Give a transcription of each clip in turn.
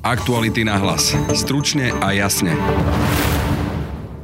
Aktuality na hlas. Stručne a jasne.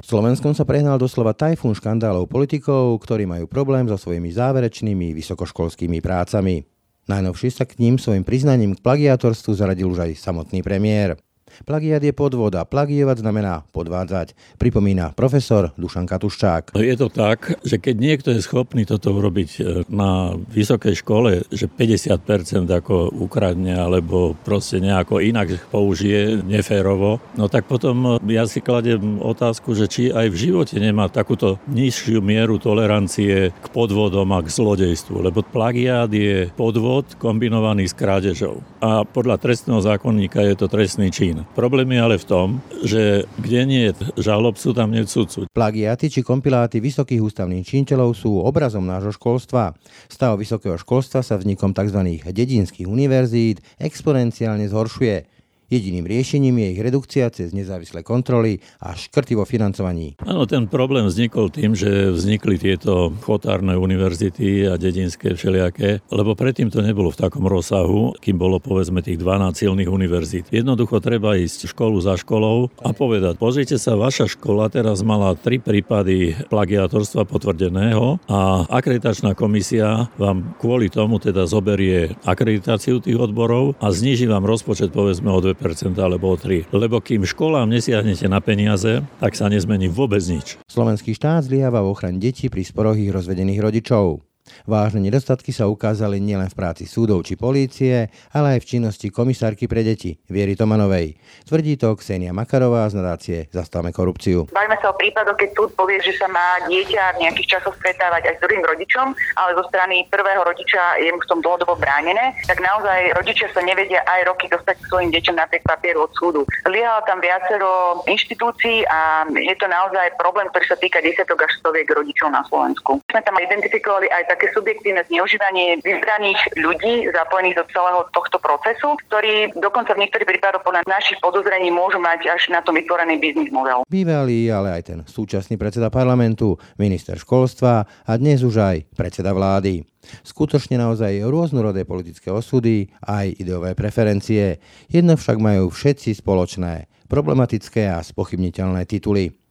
V Slovenskom sa prehnal doslova tajfún škandálov politikov, ktorí majú problém so svojimi záverečnými vysokoškolskými prácami. Najnovšie sa k ním svojim priznaním k plagiátorstvu zaradil už aj samotný premiér. Plagiat je podvod a plagiovať znamená podvádzať, pripomína profesor Dušan Katuščák. Je to tak, že keď niekto je schopný toto urobiť e, na vysokej škole, že 50% ako ukradne alebo proste nejako inak použije neférovo, no tak potom e, ja si kladem otázku, že či aj v živote nemá takúto nižšiu mieru tolerancie k podvodom a k zlodejstvu, lebo plagiát je podvod kombinovaný s krádežou. A podľa trestného zákonníka je to trestný čin. Problém je ale v tom, že kde nie je žalobcu, tam nie sudcu. Plagiáty či kompiláty vysokých ústavných činiteľov sú obrazom nášho školstva. Stav vysokého školstva sa vznikom tzv. dedinských univerzít exponenciálne zhoršuje. Jediným riešením je ich redukcia cez nezávislé kontroly a škrty vo financovaní. Áno, ten problém vznikol tým, že vznikli tieto chotárne univerzity a dedinské všelijaké, lebo predtým to nebolo v takom rozsahu, kým bolo povedzme tých 12 silných univerzít. Jednoducho treba ísť školu za školou a povedať, pozrite sa, vaša škola teraz mala tri prípady plagiátorstva potvrdeného a akreditačná komisia vám kvôli tomu teda zoberie akreditáciu tých odborov a zniží vám rozpočet povedzme o 2 alebo o 3. Lebo kým školám nesiahnete na peniaze, tak sa nezmení vôbec nič. Slovenský štát zlyháva v ochrane detí pri sporoch ich rozvedených rodičov. Vážne nedostatky sa ukázali nielen v práci súdov či polície, ale aj v činnosti komisárky pre deti Viery Tomanovej. Tvrdí to Ksenia Makarová z nadácie Zastavme korupciu. Bajme sa o prípadoch, keď súd povie, že sa má dieťa v nejakých časoch stretávať aj s druhým rodičom, ale zo strany prvého rodiča je mu v tom dlhodobo bránené, tak naozaj rodičia sa nevedia aj roky dostať svojim deťom napriek papieru od súdu. Liehalo tam viacero inštitúcií a je to naozaj problém, ktorý sa týka desiatok až stoviek rodičov na Slovensku. Sme tam identifikovali aj také subjektívne zneužívanie vybraných ľudí zapojených do celého tohto procesu, ktorí dokonca v niektorých prípadoch podľa našich podozrení môžu mať až na to vytvorený biznis model. Bývalý, ale aj ten súčasný predseda parlamentu, minister školstva a dnes už aj predseda vlády. Skutočne naozaj rôznorodé politické osudy aj ideové preferencie. Jedno však majú všetci spoločné, problematické a spochybniteľné tituly.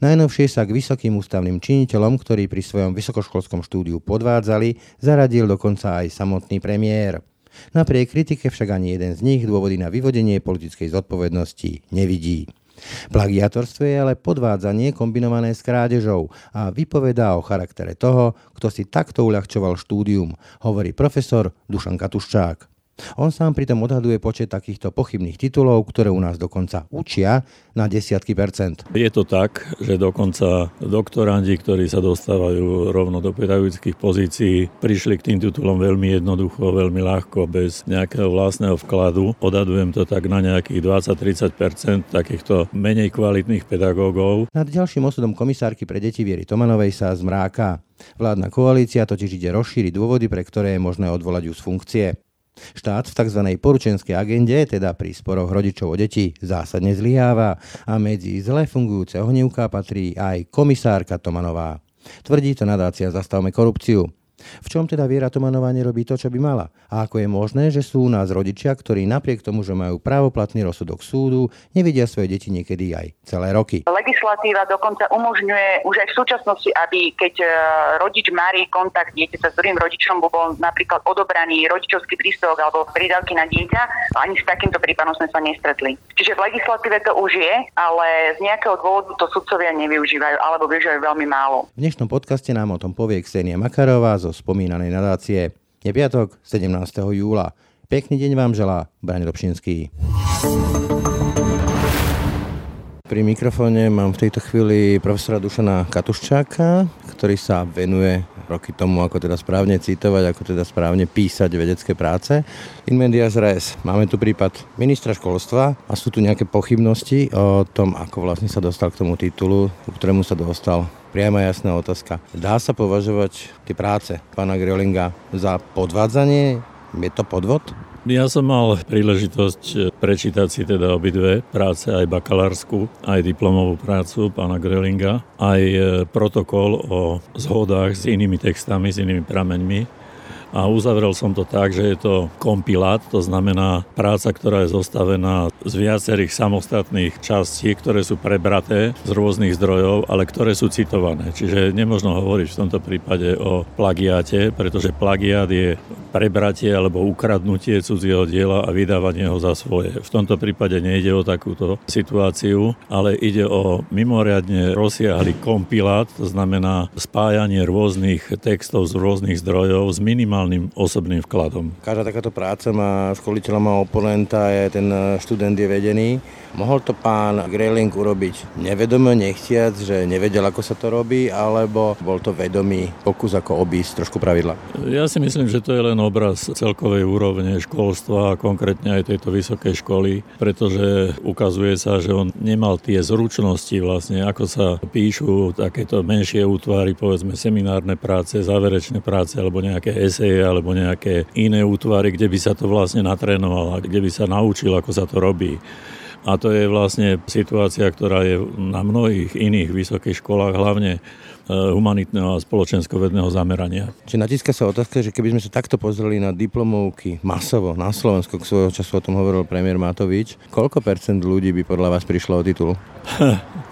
Najnovšie sa k vysokým ústavným činiteľom, ktorí pri svojom vysokoškolskom štúdiu podvádzali, zaradil dokonca aj samotný premiér. Napriek kritike však ani jeden z nich dôvody na vyvodenie politickej zodpovednosti nevidí. Plagiatorstvo je ale podvádzanie kombinované s krádežou a vypovedá o charaktere toho, kto si takto uľahčoval štúdium, hovorí profesor Dušan Katuščák. On sám pritom odhaduje počet takýchto pochybných titulov, ktoré u nás dokonca učia na desiatky percent. Je to tak, že dokonca doktorandi, ktorí sa dostávajú rovno do pedagogických pozícií, prišli k tým titulom veľmi jednoducho, veľmi ľahko, bez nejakého vlastného vkladu. Odhadujem to tak na nejakých 20-30% takýchto menej kvalitných pedagógov. Nad ďalším osudom komisárky pre deti Viery Tomanovej sa zmráka. Vládna koalícia totiž ide rozšíriť dôvody, pre ktoré je možné odvolať ju z funkcie. Štát v tzv. poručenskej agende, teda pri sporoch rodičov o deti, zásadne zlyháva a medzi zle fungujúce ohnívka patrí aj komisárka Tomanová. Tvrdí to nadácia Zastavme korupciu. V čom teda Viera Tomanová nerobí to, čo by mala? A ako je možné, že sú u nás rodičia, ktorí napriek tomu, že majú právoplatný rozsudok súdu, nevidia svoje deti niekedy aj celé roky? Legislatíva dokonca umožňuje už aj v súčasnosti, aby keď e, rodič marí kontakt dieťaťa s druhým rodičom, bol napríklad odobraný rodičovský príspevok alebo prídavky na dieťa, ani s takýmto prípadom sme sa nestretli. Čiže v legislatíve to už je, ale z nejakého dôvodu to sudcovia nevyužívajú alebo využívajú veľmi málo. V dnešnom podcaste nám o tom povie Ksenia Makarová zo spomínanej nadácie. Je piatok 17. júla. Pekný deň vám želá Braň Robšinský. Pri mikrofóne mám v tejto chvíli profesora Dušana Katuščáka, ktorý sa venuje roky tomu, ako teda správne citovať, ako teda správne písať vedecké práce. In medias res. Máme tu prípad ministra školstva a sú tu nejaké pochybnosti o tom, ako vlastne sa dostal k tomu titulu, ku ktorému sa dostal priama jasná otázka. Dá sa považovať tie práce pána Griolinga za podvádzanie? Je to podvod? Ja som mal príležitosť prečítať si teda obidve práce, aj bakalárskú, aj diplomovú prácu pána Grelinga, aj protokol o zhodách s inými textami, s inými prameňmi. A uzavrel som to tak, že je to kompilát, to znamená práca, ktorá je zostavená z viacerých samostatných častí, ktoré sú prebraté z rôznych zdrojov, ale ktoré sú citované. Čiže nemôžno hovoriť v tomto prípade o plagiáte, pretože plagiát je prebratie alebo ukradnutie cudzieho diela a vydávanie ho za svoje. V tomto prípade nejde o takúto situáciu, ale ide o mimoriadne rozsiahly kompilát, to znamená spájanie rôznych textov z rôznych zdrojov s minimálnym osobným vkladom. Každá takáto práca má školiteľa, má oponenta, je ten študent je vedený. Mohol to pán Greling urobiť nevedome, nechtiac, že nevedel, ako sa to robí, alebo bol to vedomý pokus ako obísť trošku pravidla? Ja si myslím, že to je len obraz celkovej úrovne školstva a konkrétne aj tejto vysokej školy, pretože ukazuje sa, že on nemal tie zručnosti vlastne, ako sa píšu takéto menšie útvary, povedzme seminárne práce, záverečné práce alebo nejaké eseje alebo nejaké iné útvary, kde by sa to vlastne natrénoval, kde by sa naučil, ako sa to robí. A to je vlastne situácia, ktorá je na mnohých iných vysokých školách, hlavne e, humanitného a spoločensko-vedného zamerania. Či natíska sa otázka, že keby sme sa takto pozreli na diplomovky masovo na Slovensku, k svojho času o tom hovoril premiér Matovič, koľko percent ľudí by podľa vás prišlo o titul?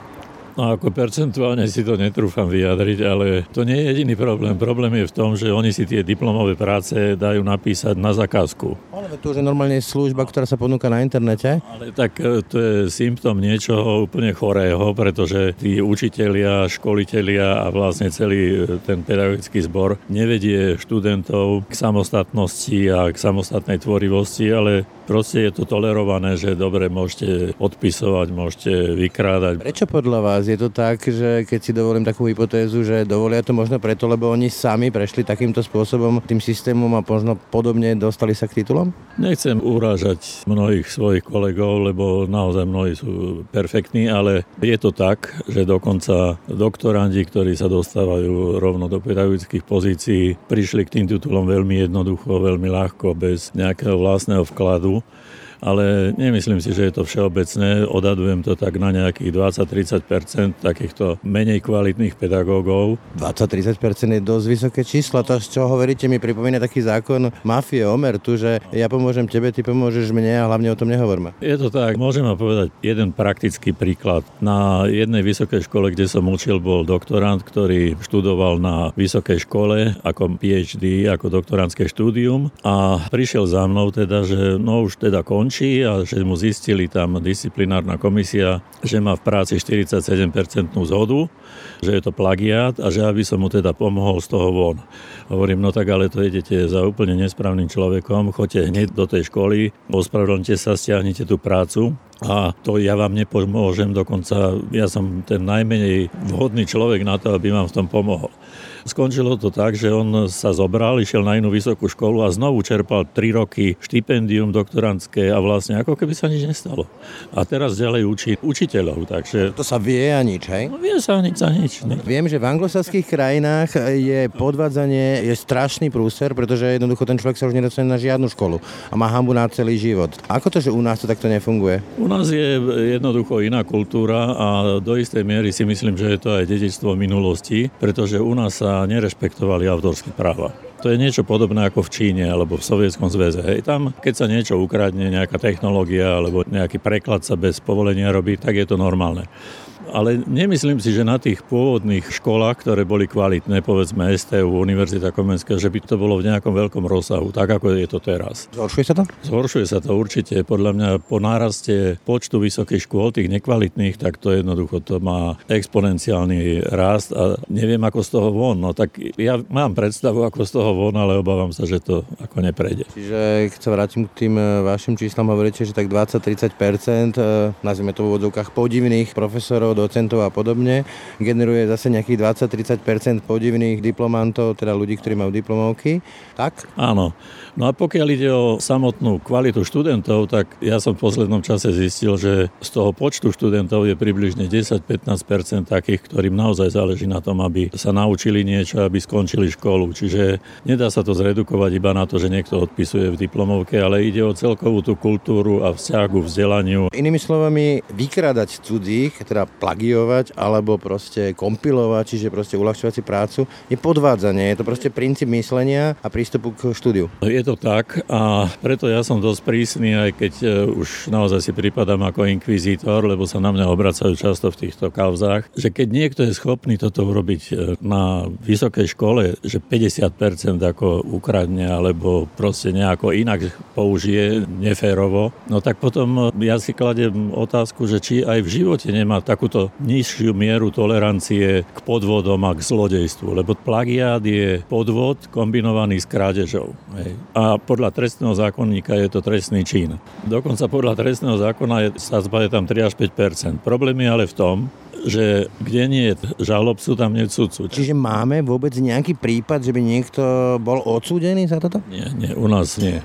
No ako percentuálne si to netrúfam vyjadriť, ale to nie je jediný problém. Problém je v tom, že oni si tie diplomové práce dajú napísať na zakázku. Ale to už je normálne služba, ktorá sa ponúka na internete. Ale tak e, to je symptom niečoho úplne chorého, pretože tí učitelia, školitelia a vlastne celý e, ten pedagogický zbor nevedie študentov k samostatnosti a k samostatnej tvorivosti, ale proste je to tolerované, že dobre môžete odpisovať, môžete vykrádať. Prečo podľa vás vás. Je to tak, že keď si dovolím takú hypotézu, že dovolia to možno preto, lebo oni sami prešli takýmto spôsobom tým systémom a možno podobne dostali sa k titulom? Nechcem urážať mnohých svojich kolegov, lebo naozaj mnohí sú perfektní, ale je to tak, že dokonca doktorandi, ktorí sa dostávajú rovno do pedagogických pozícií, prišli k tým titulom veľmi jednoducho, veľmi ľahko, bez nejakého vlastného vkladu ale nemyslím si, že je to všeobecné. Odadujem to tak na nejakých 20-30% takýchto menej kvalitných pedagógov. 20-30% je dosť vysoké číslo. To, z čo hovoríte, mi pripomína taký zákon mafie Omertu, že ja pomôžem tebe, ty pomôžeš mne a hlavne o tom nehovorme. Je to tak. Môžem vám povedať jeden praktický príklad. Na jednej vysokej škole, kde som učil, bol doktorant, ktorý študoval na vysokej škole ako PhD, ako doktorantské štúdium a prišiel za mnou teda, že no už teda končí končí a že mu zistili tam disciplinárna komisia, že má v práci 47% zhodu, že je to plagiát a že aby som mu teda pomohol z toho von. Hovorím, no tak ale to idete za úplne nesprávnym človekom, choďte hneď do tej školy, ospravedlňte sa, stiahnite tú prácu a to ja vám nepomôžem, dokonca ja som ten najmenej vhodný človek na to, aby vám v tom pomohol. Skončilo to tak, že on sa zobral, išiel na inú vysokú školu a znovu čerpal 3 roky štipendium doktorantské a vlastne ako keby sa nič nestalo. A teraz ďalej učí učiteľov, takže... To sa vie a nič, hej? No, vie sa nič za nič. Ne? Viem, že v anglosaských krajinách je podvádzanie je strašný prúser, pretože jednoducho ten človek sa už nedostane na žiadnu školu a má hambu na celý život. Ako to, že u nás to takto nefunguje? U nás je jednoducho iná kultúra a do istej miery si myslím, že je to aj dedičstvo minulosti, pretože u nás sa nerešpektovali autorské práva. To je niečo podobné ako v Číne alebo v Sovietskom zväze. Hej, tam, keď sa niečo ukradne, nejaká technológia alebo nejaký preklad sa bez povolenia robí, tak je to normálne ale nemyslím si, že na tých pôvodných školách, ktoré boli kvalitné, povedzme STU, Univerzita Komenská, že by to bolo v nejakom veľkom rozsahu, tak ako je to teraz. Zhoršuje sa to? Zhoršuje sa to určite. Podľa mňa po náraste počtu vysokých škôl, tých nekvalitných, tak to jednoducho to má exponenciálny rast a neviem ako z toho von. No tak ja mám predstavu ako z toho von, ale obávam sa, že to ako neprejde. Čiže keď sa vrátim k tým e, vašim číslam, hovoríte, že tak 20-30%, e, nazvime to v úvodzovkách podivných profesorov profesorov, docentov a podobne. Generuje zase nejakých 20-30% podivných diplomantov, teda ľudí, ktorí majú diplomovky. Tak? Áno. No a pokiaľ ide o samotnú kvalitu študentov, tak ja som v poslednom čase zistil, že z toho počtu študentov je približne 10-15% takých, ktorým naozaj záleží na tom, aby sa naučili niečo, aby skončili školu. Čiže nedá sa to zredukovať iba na to, že niekto odpisuje v diplomovke, ale ide o celkovú tú kultúru a vzťah k vzdelaniu. Inými slovami, vykrádať cudzích, teda plagiovať alebo proste kompilovať, čiže proste uľahčovať si prácu, je podvádzanie. Je to proste princíp myslenia a prístupu k štúdiu. Je to tak a preto ja som dosť prísny, aj keď e, už naozaj si pripadám ako inkvizítor, lebo sa na mňa obracajú často v týchto kauzách, že keď niekto je schopný toto urobiť e, na vysokej škole, že 50% ako ukradne alebo proste nejako inak použije neférovo, no tak potom e, ja si kladem otázku, že či aj v živote nemá takúto nižšiu mieru tolerancie k podvodom a k zlodejstvu, lebo plagiát je podvod kombinovaný s krádežou. Hej. A podľa trestného zákonníka je to trestný čin. Dokonca podľa trestného zákona je, sa je tam 3 až 5 Problém je ale v tom, že kde nie je žalobcu, tam nie je sudcu. Čiže máme vôbec nejaký prípad, že by niekto bol odsúdený za toto? Nie, nie, u nás nie.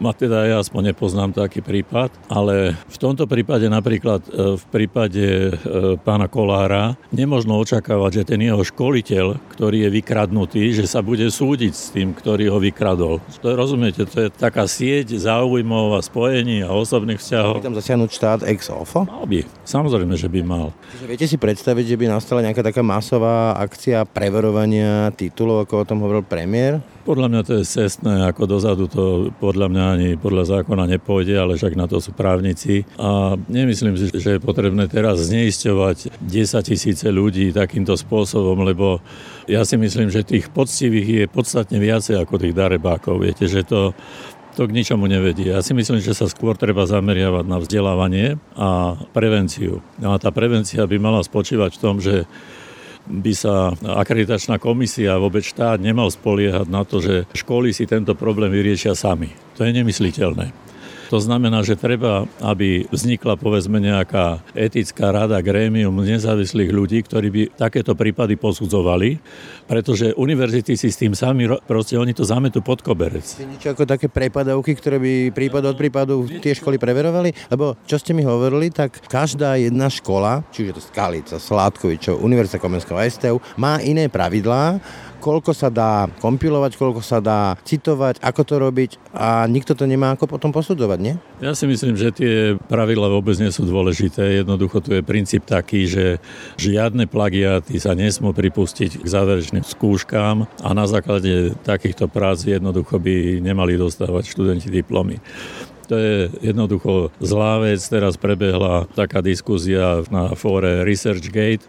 Ma teda ja aspoň nepoznám taký prípad, ale v tomto prípade napríklad e, v prípade e, pána Kolára nemožno očakávať, že ten jeho školiteľ, ktorý je vykradnutý, že sa bude súdiť s tým, ktorý ho vykradol. To je, rozumiete, to je taká sieť záujmov a spojení a osobných vzťahov. Tam zasiahnuť štát ex ofo? Mal by, samozrejme, že by mal. Čiže viete si predstaviť, že by nastala nejaká taká masová akcia preverovania titulov, ako o tom hovoril premiér? Podľa mňa to je cestné, ako dozadu to podľa mňa ani podľa zákona nepôjde, ale však na to sú právnici. A nemyslím si, že je potrebné teraz zneisťovať 10 tisíce ľudí takýmto spôsobom, lebo ja si myslím, že tých poctivých je podstatne viacej ako tých darebákov. Viete, že to, to k ničomu nevedie. Ja si myslím, že sa skôr treba zameriavať na vzdelávanie a prevenciu. No a tá prevencia by mala spočívať v tom, že by sa akreditačná komisia vôbec štát nemal spoliehať na to, že školy si tento problém vyriešia sami. To je nemysliteľné. To znamená, že treba, aby vznikla povedzme nejaká etická rada, grémium nezávislých ľudí, ktorí by takéto prípady posudzovali, pretože univerzity si s tým sami, proste oni to zametú pod koberec. Niečo ako také prepadovky, ktoré by prípad od prípadu tie školy preverovali? Lebo čo ste mi hovorili, tak každá jedna škola, čiže to Skalica, Sládkovičov, Univerzita Komenského STU, má iné pravidlá koľko sa dá kompilovať, koľko sa dá citovať, ako to robiť a nikto to nemá ako potom posudzovať, nie? Ja si myslím, že tie pravidla vôbec nie sú dôležité. Jednoducho tu je princíp taký, že žiadne plagiáty sa nesmú pripustiť k záverečným skúškám a na základe takýchto prác jednoducho by nemali dostávať študenti diplomy. To je jednoducho zlá vec. Teraz prebehla taká diskusia na fóre ResearchGate,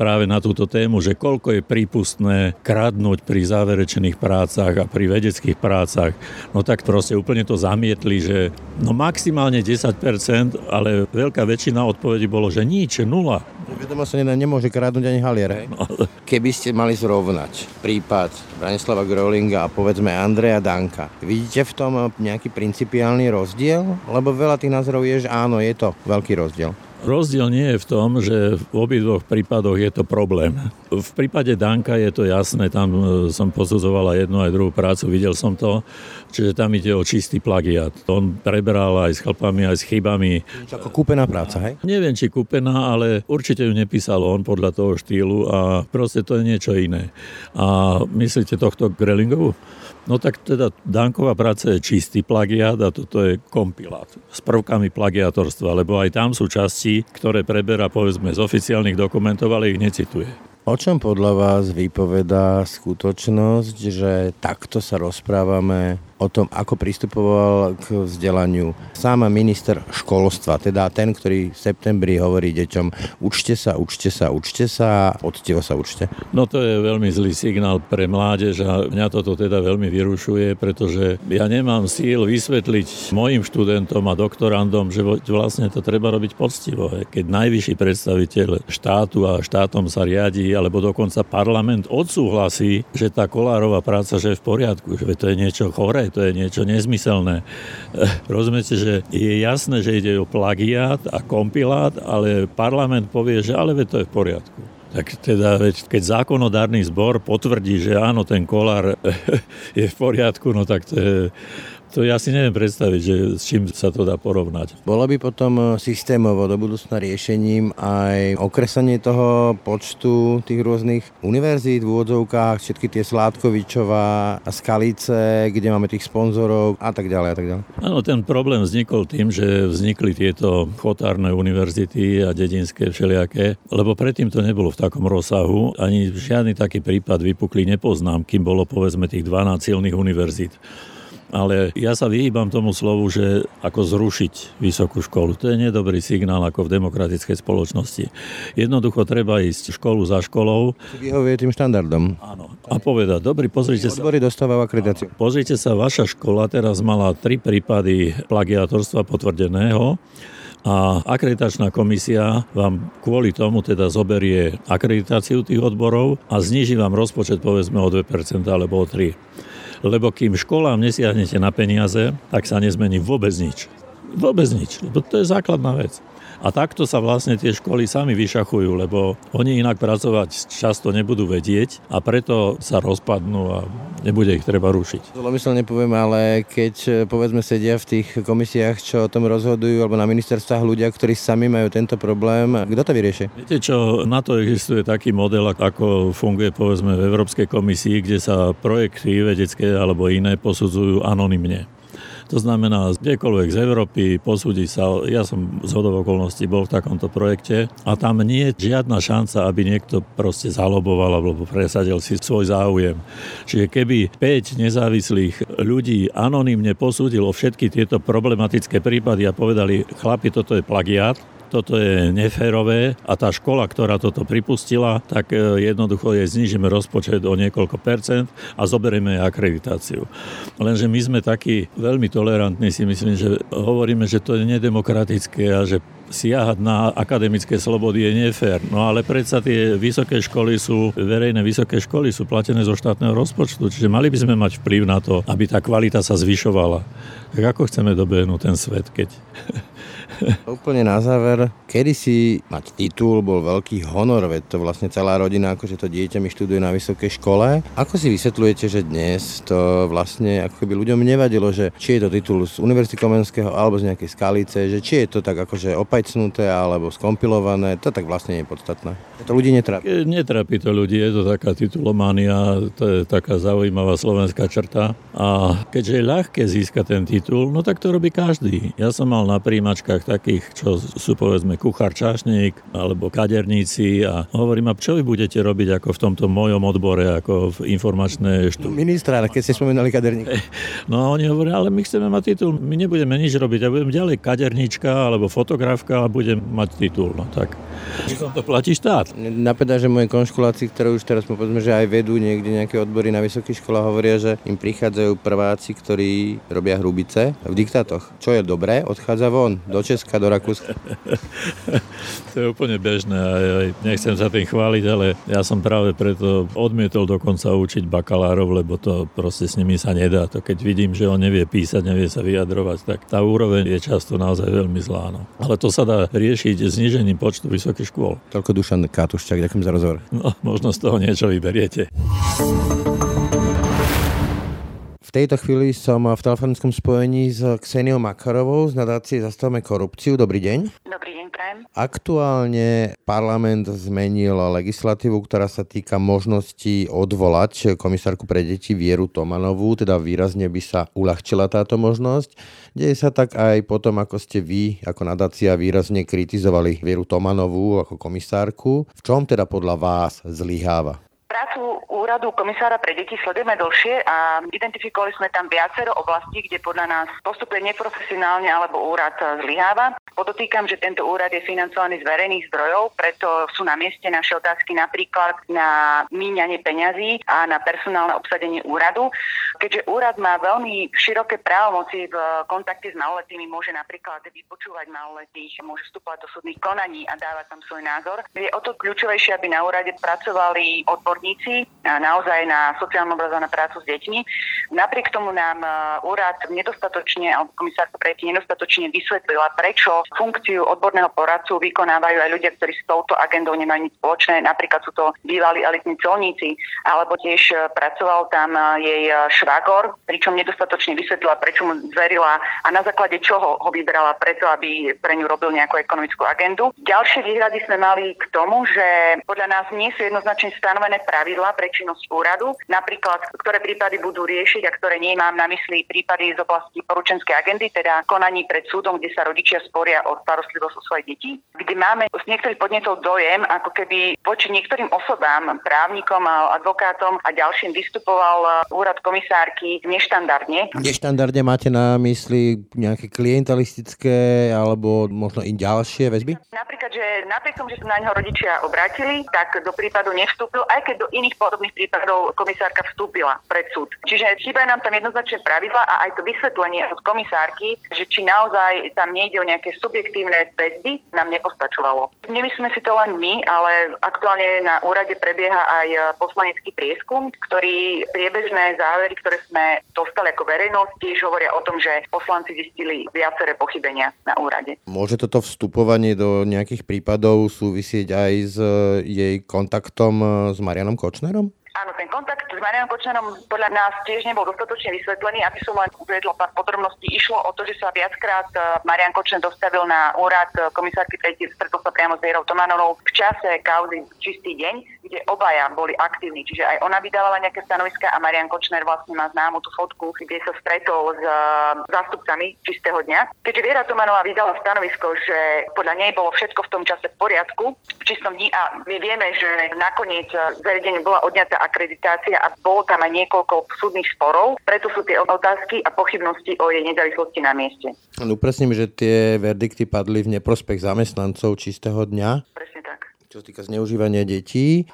práve na túto tému, že koľko je prípustné kradnúť pri záverečných prácach a pri vedeckých prácach. No tak proste úplne to zamietli, že no maximálne 10%, ale veľká väčšina odpovedí bolo, že nič, nula. Vedomo sa nemôže kradnúť ani halier, hej? No. Keby ste mali zrovnať prípad Branislava Grolinga a povedzme Andreja Danka, vidíte v tom nejaký principiálny rozdiel? Lebo veľa tých názorov je, že áno, je to veľký rozdiel. Rozdiel nie je v tom, že v obidvoch prípadoch je to problém. V prípade Danka je to jasné, tam e, som posudzoval aj jednu aj druhú prácu, videl som to, čiže tam ide o čistý plagiat. On preberal aj s chlpami, aj s chybami. Ako kúpená práca, hej? Neviem, či kúpená, ale určite ju nepísal on podľa toho štýlu a proste to je niečo iné. A myslíte tohto Grelingovu? No tak teda Danková práca je čistý plagiát a toto je kompilát s prvkami plagiatorstva, lebo aj tam sú časti, ktoré preberá povedzme z oficiálnych dokumentov, ale ich necituje. O čom podľa vás vypovedá skutočnosť, že takto sa rozprávame o tom, ako pristupoval k vzdelaniu sám minister školstva, teda ten, ktorý v septembri hovorí deťom učte sa, učte sa, učte sa, odtivo sa učte. No to je veľmi zlý signál pre mládež a mňa toto teda veľmi vyrušuje, pretože ja nemám síl vysvetliť mojim študentom a doktorandom, že vlastne to treba robiť poctivo. Keď najvyšší predstaviteľ štátu a štátom sa riadi, alebo dokonca parlament odsúhlasí, že tá kolárová práca že je v poriadku, že to je niečo choré, to je niečo nezmyselné. Rozumiete, že je jasné, že ide o plagiát a kompilát, ale parlament povie, že ale to je v poriadku. Tak teda, keď zákonodárny zbor potvrdí, že áno, ten kolár je v poriadku, no tak to je To ja si neviem predstaviť, že s čím sa to dá porovnať. Bolo by potom e, systémovo do budúcna riešením aj okresanie toho počtu tých rôznych univerzít v úvodzovkách, všetky tie Sládkovičová a Skalice, kde máme tých sponzorov a tak ďalej a tak ďalej. Áno, ten problém vznikol tým, že vznikli tieto chotárne univerzity a dedinské všelijaké, lebo predtým to nebolo v takom rozsahu, ani žiadny taký prípad vypukli nepoznám, kým bolo povedzme tých 12 silných univerzít ale ja sa vyhýbam tomu slovu, že ako zrušiť vysokú školu. To je nedobrý signál ako v demokratickej spoločnosti. Jednoducho treba ísť školu za školou. Vyhovuje tým štandardom. Áno. A povedať, dobrý, pozrite sa. Odbory dostávajú akreditáciu. Pozrite sa, vaša škola teraz mala tri prípady plagiatorstva potvrdeného a akreditačná komisia vám kvôli tomu teda zoberie akreditáciu tých odborov a zniží vám rozpočet povedzme o 2% alebo o 3% lebo kým školám nesiahnete na peniaze, tak sa nezmení vôbec nič. Vôbec nič, lebo to je základná vec. A takto sa vlastne tie školy sami vyšachujú, lebo oni inak pracovať často nebudú vedieť a preto sa rozpadnú a nebude ich treba rušiť. Zlomyselne nepoviem, ale keď povedzme sedia v tých komisiách, čo o tom rozhodujú, alebo na ministerstvách ľudia, ktorí sami majú tento problém, kto to vyrieši? Viete čo, na to existuje taký model, ako funguje povedzme v Európskej komisii, kde sa projekty vedecké alebo iné posudzujú anonymne. To znamená, kdekoľvek z Európy posúdi sa, ja som z okolností bol v takomto projekte a tam nie je žiadna šanca, aby niekto proste zaloboval alebo presadil si svoj záujem. Čiže keby 5 nezávislých ľudí anonymne posúdilo všetky tieto problematické prípady a povedali, chlapi, toto je plagiát, toto je neférové a tá škola, ktorá toto pripustila, tak e, jednoducho jej znižíme rozpočet o niekoľko percent a zoberieme jej akreditáciu. Lenže my sme takí veľmi tolerantní, si myslím, že hovoríme, že to je nedemokratické a že siahať na akademické slobody je nefér. No ale predsa tie vysoké školy sú, verejné vysoké školy sú platené zo štátneho rozpočtu, čiže mali by sme mať vplyv na to, aby tá kvalita sa zvyšovala. Tak ako chceme dobehnúť ten svet, keď Úplne na záver, kedy si mať titul bol veľký honor, veď to vlastne celá rodina, akože to dieťa mi študuje na vysokej škole. Ako si vysvetľujete, že dnes to vlastne ako keby ľuďom nevadilo, že či je to titul z Univerzity Komenského alebo z nejakej skalice, že či je to tak akože opajcnuté alebo skompilované, to tak vlastne nie je podstatné. To ľudí netrápi. Netrápi to ľudí, je to taká titulománia, to je taká zaujímavá slovenská črta. A keďže je ľahké získať ten titul, no tak to robí každý. Ja som mal na príjimačkách takých, čo sú povedzme kuchár, čašník alebo kaderníci a hovorím, a čo vy budete robiť ako v tomto mojom odbore, ako v informačné štúdie. Ministra, keď ste spomenali kaderník. No oni hovoria, ale my chceme mať titul, my nebudeme nič robiť, ja budem ďalej kaderníčka alebo fotografka a budem mať titul. No tak, to platí štát. Napadá, že moje konškoláci, ktoré už teraz povedzme, že aj vedú niekde nejaké odbory na vysokých školách, hovoria, že im prichádzajú prváci, ktorí robia hrubice v diktátoch. Čo je dobré, odchádza von do Česka Česka do Rakúska? to je úplne bežné a ja nechcem sa tým chváliť, ale ja som práve preto odmietol dokonca učiť bakalárov, lebo to proste s nimi sa nedá. To keď vidím, že on nevie písať, nevie sa vyjadrovať, tak tá úroveň je často naozaj veľmi zlá. No. Ale to sa dá riešiť znižením počtu vysokých škôl. Toľko Dušan Kátuščák, ďakujem za rozhovor. No, možno z toho niečo vyberiete. V tejto chvíli som v telefonickom spojení s Kseniou Makarovou z nadácie Zastavme korupciu. Dobrý deň. Dobrý deň, prajem. Aktuálne parlament zmenil legislatívu, ktorá sa týka možnosti odvolať komisárku pre deti Vieru Tomanovú, teda výrazne by sa uľahčila táto možnosť. Deje sa tak aj potom, ako ste vy ako nadácia výrazne kritizovali Vieru Tomanovú ako komisárku. V čom teda podľa vás zlyháva? Prácu úradu komisára pre deti sledujeme dlhšie a identifikovali sme tam viacero oblastí, kde podľa nás postupuje neprofesionálne alebo úrad zlyháva. Podotýkam, že tento úrad je financovaný z verejných zdrojov, preto sú na mieste naše otázky napríklad na míňanie peňazí a na personálne obsadenie úradu. Keďže úrad má veľmi široké právomoci v kontakte s maloletými, môže napríklad vypočúvať maloletých, môže vstupovať do súdnych konaní a dávať tam svoj názor. Je o to kľúčovejšie, aby na úrade pracovali odbor odborníci, naozaj na sociálnu obraz a na prácu s deťmi. Napriek tomu nám úrad nedostatočne, alebo komisárka pre nedostatočne vysvetlila, prečo funkciu odborného poradcu vykonávajú aj ľudia, ktorí s touto agendou nemajú nič spoločné. Napríklad sú to bývalí elitní colníci, alebo tiež pracoval tam jej švagor, pričom nedostatočne vysvetlila, prečo mu zverila a na základe čoho ho vybrala preto, aby pre ňu robil nejakú ekonomickú agendu. Ďalšie výhrady sme mali k tomu, že podľa nás nie sú jednoznačne stanovené pravidlá pre činnosť úradu, napríklad ktoré prípady budú riešiť a ktoré nie mám na mysli prípady z oblasti poručenskej agendy, teda konaní pred súdom, kde sa rodičia sporia o starostlivosť o svoje deti, kde máme z niektorých podnetov dojem, ako keby voči niektorým osobám, právnikom, advokátom a ďalším vystupoval úrad komisárky neštandardne. Neštandardne máte na mysli nejaké klientalistické alebo možno i ďalšie väzby? Napríklad, že napriek tomu, že sa na neho rodičia obrátili, tak do prípadu nevstúpil, aj keď do iných podobných prípadov komisárka vstúpila pred súd. Čiže chýbajú nám tam jednoznačné pravidla a aj to vysvetlenie od komisárky, že či naozaj tam nejde o nejaké subjektívne väzby, nám nepostačovalo. Nemyslíme si to len my, ale aktuálne na úrade prebieha aj poslanecký prieskum, ktorý priebežné závery, ktoré sme dostali ako verejnosť, tiež hovoria o tom, že poslanci zistili viaceré pochybenia na úrade. Môže toto vstupovanie do nejakých prípadov súvisieť aj s jej kontaktom s Marianom Jānam Kočneram. Áno, ten kontakt s Marianom Kočnerom podľa nás tiež nebol dostatočne vysvetlený. Aby som len uvedla pár podrobností, išlo o to, že sa viackrát e, Marian Kočner dostavil na úrad e, komisárky Tretí, stretol sa priamo s Vierou Tomanovou v čase kauzy Čistý deň, kde obaja boli aktívni. Čiže aj ona vydávala nejaké stanoviska a Marian Kočner vlastne má známu tú fotku, kde sa stretol s e, zástupcami Čistého dňa. Keďže Viera Tomanová vydala stanovisko, že podľa nej bolo všetko v tom čase v poriadku, v čistom dni a my vieme, že nakoniec zariadenie bola odňatá akreditácia a bolo tam aj niekoľko súdnych sporov, preto sú tie otázky a pochybnosti o jej nezávislosti na mieste. No presne, že tie verdikty padli v neprospech zamestnancov čistého dňa. Presne tak. Čo sa týka zneužívania detí.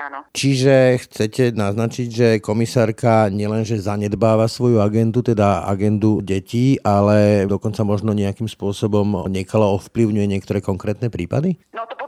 áno. Čiže chcete naznačiť, že komisárka nielenže zanedbáva svoju agendu, teda agendu detí, ale dokonca možno nejakým spôsobom nekalo ovplyvňuje niektoré konkrétne prípady? No to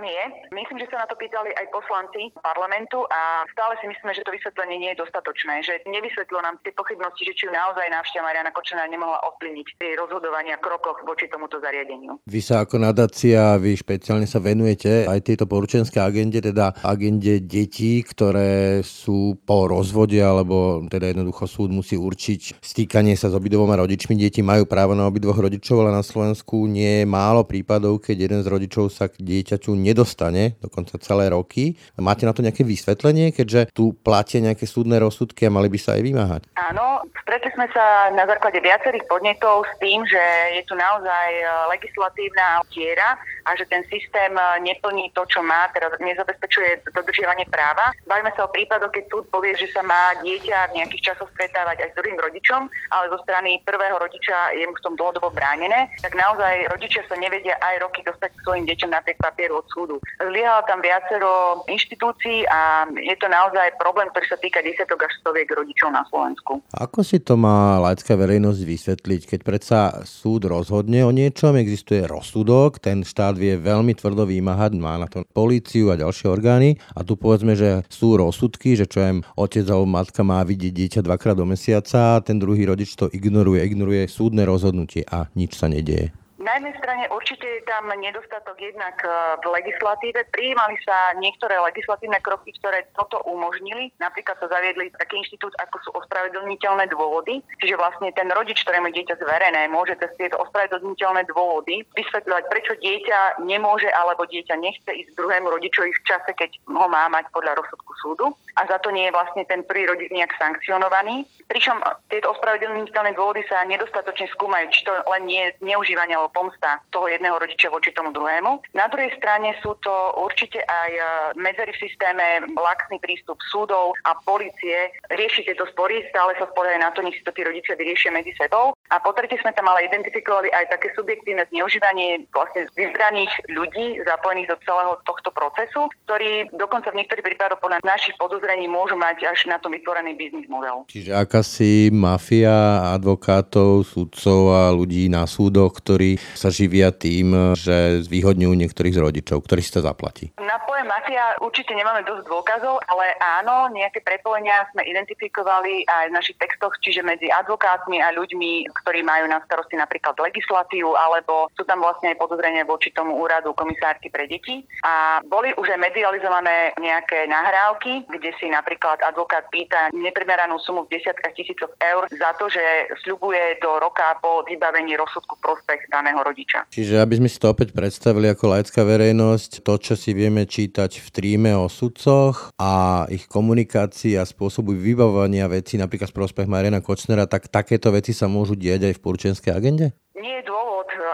tam je. Myslím, že sa na to pýtali aj poslanci parlamentu a stále si myslíme, že to vysvetlenie nie je dostatočné, že nevysvetlilo nám tie pochybnosti, že či naozaj návšteva Mariana Kočana nemohla ovplyvniť tie rozhodovania krokoch voči tomuto zariadeniu. Vy sa ako nadácia, vy špeciálne sa venujete aj tejto poručenskej agende, teda agende detí, ktoré sú po rozvode, alebo teda jednoducho súd musí určiť stýkanie sa s obidvoma rodičmi. Deti majú právo na obidvoch rodičov, ale na Slovensku nie je málo prípadov, keď jeden z rodičov sa k dieťaťu nedostane dokonca celé roky. Máte na to nejaké vysvetlenie, keďže tu platia nejaké súdne rozsudky a mali by sa aj vymáhať? Áno, stretli sme sa na základe viacerých podnetov s tým, že je tu naozaj e, legislatívna diera a že ten systém e, neplní to, čo má, teda nezabezpečuje dodržiavanie práva. Bavíme sa o prípadoch, keď súd povie, že sa má dieťa v nejakých časoch stretávať aj s druhým rodičom, ale zo strany prvého rodiča je mu v tom dlhodobo bránené, tak naozaj rodičia sa nevedia aj roky dostať svojim deťom napriek papieru od súdu. Zlyhala tam viacero inštitúcií a je to naozaj problém, ktorý sa týka desiatok až stoviek rodičov na Slovensku. Ako si to má laická verejnosť vysvetliť, keď predsa súd rozhodne o niečom, existuje rozsudok, ten štát vie veľmi tvrdo vymáhať, má na to políciu a ďalšie orgány a tu povedzme, že sú rozsudky, že čo im otec alebo matka má vidieť dieťa dvakrát do mesiaca, ten druhý rodič to ignoruje, ignoruje súdne rozhodnutie a nič sa nedieje. Na jednej strane určite je tam nedostatok jednak e, v legislatíve. Prijímali sa niektoré legislatívne kroky, ktoré toto umožnili. Napríklad sa zaviedli taký inštitút, ako sú ospravedlniteľné dôvody. Čiže vlastne ten rodič, ktorému dieťa zverené, môže cez tieto ospravedlniteľné dôvody vysvetľovať, prečo dieťa nemôže alebo dieťa nechce ísť druhému rodičovi v čase, keď ho má mať podľa rozsudku súdu. A za to nie je vlastne ten prvý rodič nejak sankcionovaný. Pričom tieto ospravedlniteľné dôvody sa nedostatočne skúmajú, či to len nie je zneužívanie pomsta toho jedného rodiča voči tomu druhému. Na druhej strane sú to určite aj e, medzery v systéme, laxný prístup súdov a policie riešiť tieto spory, stále sa spodajú na to, nech si to tí rodičia vyriešia medzi sebou. A po tretie sme tam ale identifikovali aj také subjektívne zneužívanie vlastne vybraných ľudí zapojených do celého tohto procesu, ktorí dokonca v niektorých prípadoch podľa našich podozrení môžu mať až na tom vytvorený biznis model. Čiže akási mafia advokátov, sudcov a ľudí na súdoch, ktorí sa živia tým, že zvýhodňujú niektorých z rodičov, ktorí si to zaplatí? Na pojem mafia určite nemáme dosť dôkazov, ale áno, nejaké prepojenia sme identifikovali aj v našich textoch, čiže medzi advokátmi a ľuďmi, ktorí majú na starosti napríklad legislatívu, alebo sú tam vlastne aj podozrenia voči tomu úradu komisárky pre deti. A boli už aj medializované nejaké nahrávky, kde si napríklad advokát pýta neprimeranú sumu v desiatkách tisícoch eur za to, že sľubuje do roka po vybavení rozsudku prospech daného rodiča. Čiže aby sme si to opäť predstavili ako laická verejnosť, to, čo si vieme čítať v tríme o sudcoch a ich komunikácii a spôsobu vybavovania vecí, napríklad z prospech Mariana Kočnera, tak takéto veci sa môžu diať aj v purčenskej agende?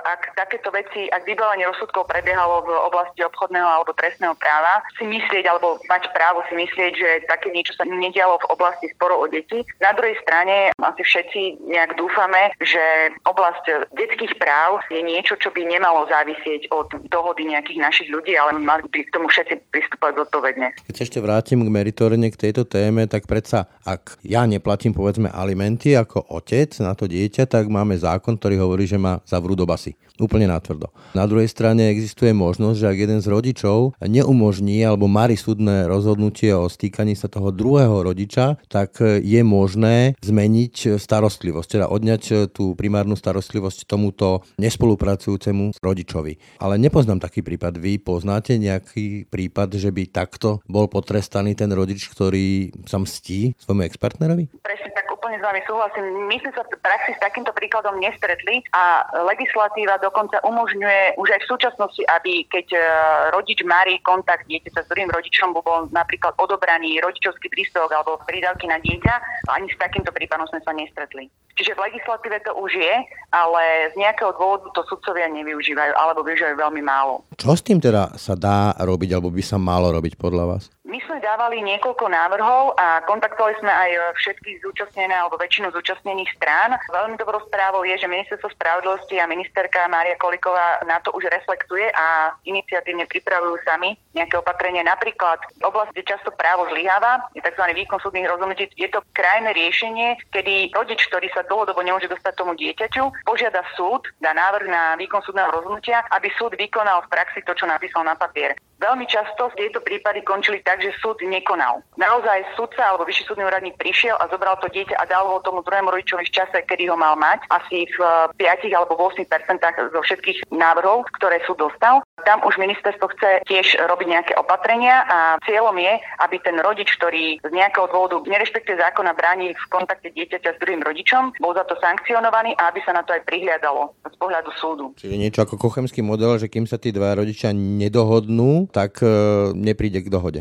Ak takéto veci, ak vybavenie rozsudkov prebiehalo v oblasti obchodného alebo trestného práva, si myslieť alebo mať právo si myslieť, že také niečo sa nedialo v oblasti sporov o deti. Na druhej strane asi všetci nejak dúfame, že oblasť detských práv je niečo, čo by nemalo závisieť od dohody nejakých našich ľudí, ale mali by k tomu všetci pristúpať zodpovedne. Keď ešte vrátim k meritorne k tejto téme, tak predsa, ak ja neplatím povedzme alimenty ako otec na to dieťa, tak máme zákon, ktorý hovorí, že ma zavrú do basy. Úplne natvrdo. Na druhej strane existuje možnosť, že ak jeden z rodičov neumožní alebo marí súdne rozhodnutie o stýkaní sa toho druhého rodiča, tak je možné zmeniť starostlivosť, teda odňať tú primárnu starostlivosť tomuto nespolupracujúcemu rodičovi. Ale nepoznám taký prípad. Vy poznáte nejaký prípad, že by takto bol potrestaný ten rodič, ktorý sa mstí svojmu expartnerovi? Presne tak úplne s vami súhlasím. My sme sa v praxi s takýmto príkladom nestretli a legislatíva dokonca umožňuje už aj v súčasnosti, aby keď e, rodič marí kontakt dieťaťa s druhým rodičom, bol napríklad odobraný rodičovský príspevok alebo prídavky na dieťa, ani s takýmto prípadom sme sa nestretli. Čiže v legislatíve to už je, ale z nejakého dôvodu to sudcovia nevyužívajú alebo využívajú veľmi málo. Čo s tým teda sa dá robiť alebo by sa malo robiť podľa vás? My sme dávali niekoľko návrhov a kontaktovali sme aj všetkých zúčastnené alebo väčšinu zúčastnených strán. Veľmi dobrou správou je, že Ministerstvo spravodlivosti a ministerka Mária Koliková na to už reflektuje a iniciatívne pripravujú sami nejaké opatrenie. Napríklad v oblasti, kde často právo zlyháva, je tzv. výkon súdnych rozhodnutí, je to krajné riešenie, kedy rodič, ktorý sa dlhodobo nemôže dostať tomu dieťaťu, požiada súd, dá návrh na výkon súdneho rozhodnutia, aby súd vykonal v praxi to, čo napísal na papier. Veľmi často tieto prípady končili tak, že súd nekonal. Naozaj súdca alebo vyšší súdny úradník prišiel a zobral to dieťa a dal ho tomu druhému rodičovi v čase, kedy ho mal mať, asi v 5 eh, alebo 8 zo všetkých návrhov, ktoré súd dostal. Tam už ministerstvo chce tiež robiť nejaké opatrenia a cieľom je, aby ten rodič, ktorý z nejakého dôvodu nerešpektuje zákona bráni v kontakte dieťaťa s druhým rodičom, bol za to sankcionovaný a aby sa na to aj prihliadalo z pohľadu súdu. Čiže niečo ako kochemský model, že kým sa tí dva rodičia nedohodnú, tak e, nepríde k dohode.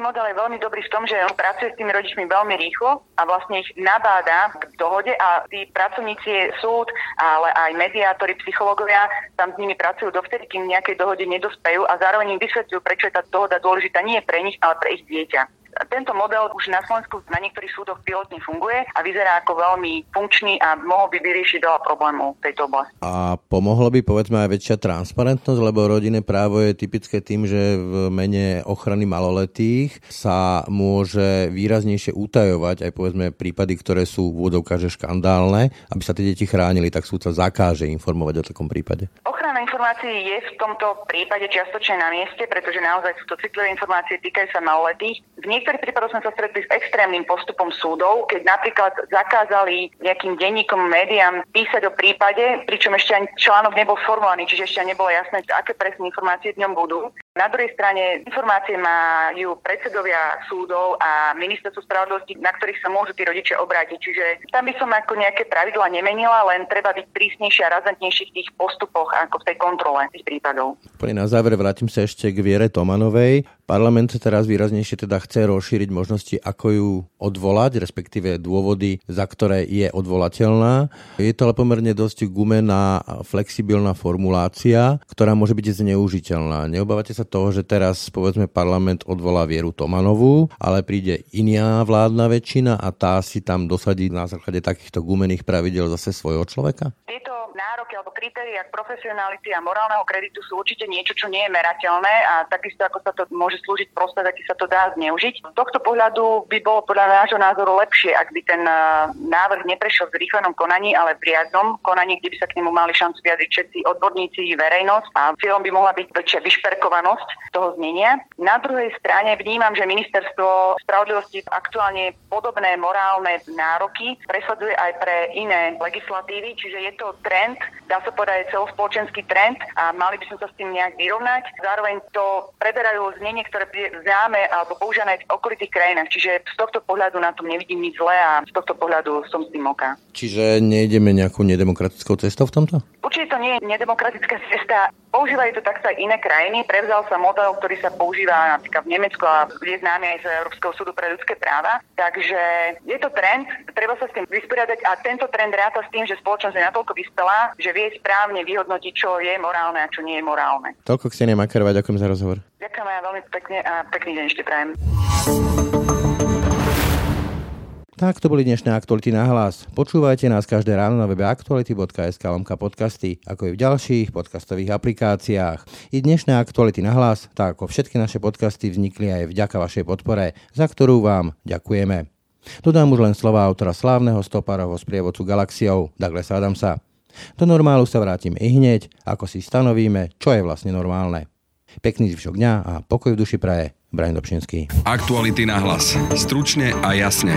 model je veľmi dobrý v tom, že on pracuje s tými rodičmi veľmi rýchlo a vlastne ich nabáda k dohode a tí pracovníci súd, ale aj mediátori, psychológovia tam s nimi pracujú dovtedy, kým nejakej dohode nedospejú a zároveň im vysvetľujú, prečo je tá dohoda dôležitá nie pre nich, ale pre ich dieťa. Tento model už na Slovensku na niektorých súdoch pilotne funguje a vyzerá ako veľmi funkčný a mohol by vyriešiť veľa problémov v tejto oblasti. A pomohlo by povedzme aj väčšia transparentnosť, lebo rodinné právo je typické tým, že v mene ochrany maloletých sa môže výraznejšie utajovať aj povedzme prípady, ktoré sú v úvodovkách škandálne, aby sa tie deti chránili, tak súd sa zakáže informovať o takom prípade. Ochrana informácií je v tomto prípade čiastočne na mieste, pretože naozaj sú to citlivé informácie, týkajú sa maloletých. V niektorých prípadoch sme sa stretli s extrémnym postupom súdov, keď napríklad zakázali nejakým denníkom, médiám písať o prípade, pričom ešte ani článok nebol formovaný, čiže ešte nebolo jasné, aké presné informácie v ňom budú. Na druhej strane informácie majú predsedovia súdov a ministerstvo spravodlivosti, na ktorých sa môžu tí rodičia obrátiť. Čiže tam by som ako nejaké pravidla nemenila, len treba byť prísnejšie a razantnejší v tých postupoch ako v tej kontrole tých prípadov. na záver vrátim sa ešte k Viere Tomanovej. Parlament teraz výraznejšie teda chce rozšíriť možnosti, ako ju odvolať, respektíve dôvody, za ktoré je odvolateľná. Je to ale pomerne dosť gumená, flexibilná formulácia, ktorá môže byť zneužiteľná. Neobávate sa toho, že teraz povedzme parlament odvolá Vieru Tomanovú, ale príde iná vládna väčšina a tá si tam dosadí na základe takýchto gumených pravidel zase svojho človeka? Tieto alebo lebo kritéria profesionality a morálneho kreditu sú určite niečo, čo nie je merateľné a takisto ako sa to môže slúžiť prostred, aký sa to dá zneužiť. Z tohto pohľadu by bolo podľa nášho názoru lepšie, ak by ten návrh neprešiel v zrýchlenom konaní, ale v riadnom konaní, kde by sa k nemu mali šancu vyjadriť všetci odborníci, verejnosť a cieľom by mohla byť väčšia vyšperkovanosť toho znenia. Na druhej strane vnímam, že ministerstvo spravodlivosti aktuálne podobné morálne nároky presadzuje aj pre iné legislatívy, čiže je to trend, dá sa povedať celospoločenský trend a mali by sme sa s tým nejak vyrovnať. Zároveň to preberajú znenie, ktoré známe alebo používané v okolitých krajinách, čiže z tohto pohľadu na tom nevidím nič zlé a z tohto pohľadu som s tým oká. Čiže nejdeme nejakou nedemokratickou cestou v tomto? Určite nie je nedemokratická cesta. Používajú to takto aj iné krajiny. Prevzal sa model, ktorý sa používa napríklad v Nemecku a je známy aj z Európskeho súdu pre ľudské práva. Takže je to trend, treba sa s tým vysporiadať a tento trend ráta s tým, že spoločnosť je natoľko vyspelá, že vie správne vyhodnotiť, čo je morálne a čo nie je morálne. Toľko Ksenia Makarová, ďakujem za rozhovor. Ďakujem aj veľmi pekne a pekný deň ešte prajem. Tak to boli dnešné aktuality na hlas. Počúvajte nás každé ráno na webe aktuality.sk lomka podcasty, ako i v ďalších podcastových aplikáciách. I dnešné aktuality na hlas, tak ako všetky naše podcasty, vznikli aj vďaka vašej podpore, za ktorú vám ďakujeme. Dodám už len slova autora slávneho stopárovho sprievodcu Galaxiou, Douglas Adamsa. Do normálu sa vrátime i hneď, ako si stanovíme, čo je vlastne normálne. Pekný zvyšok dňa a pokoj v duši praje Brian Dobšinský. Aktuality na hlas. Stručne a jasne.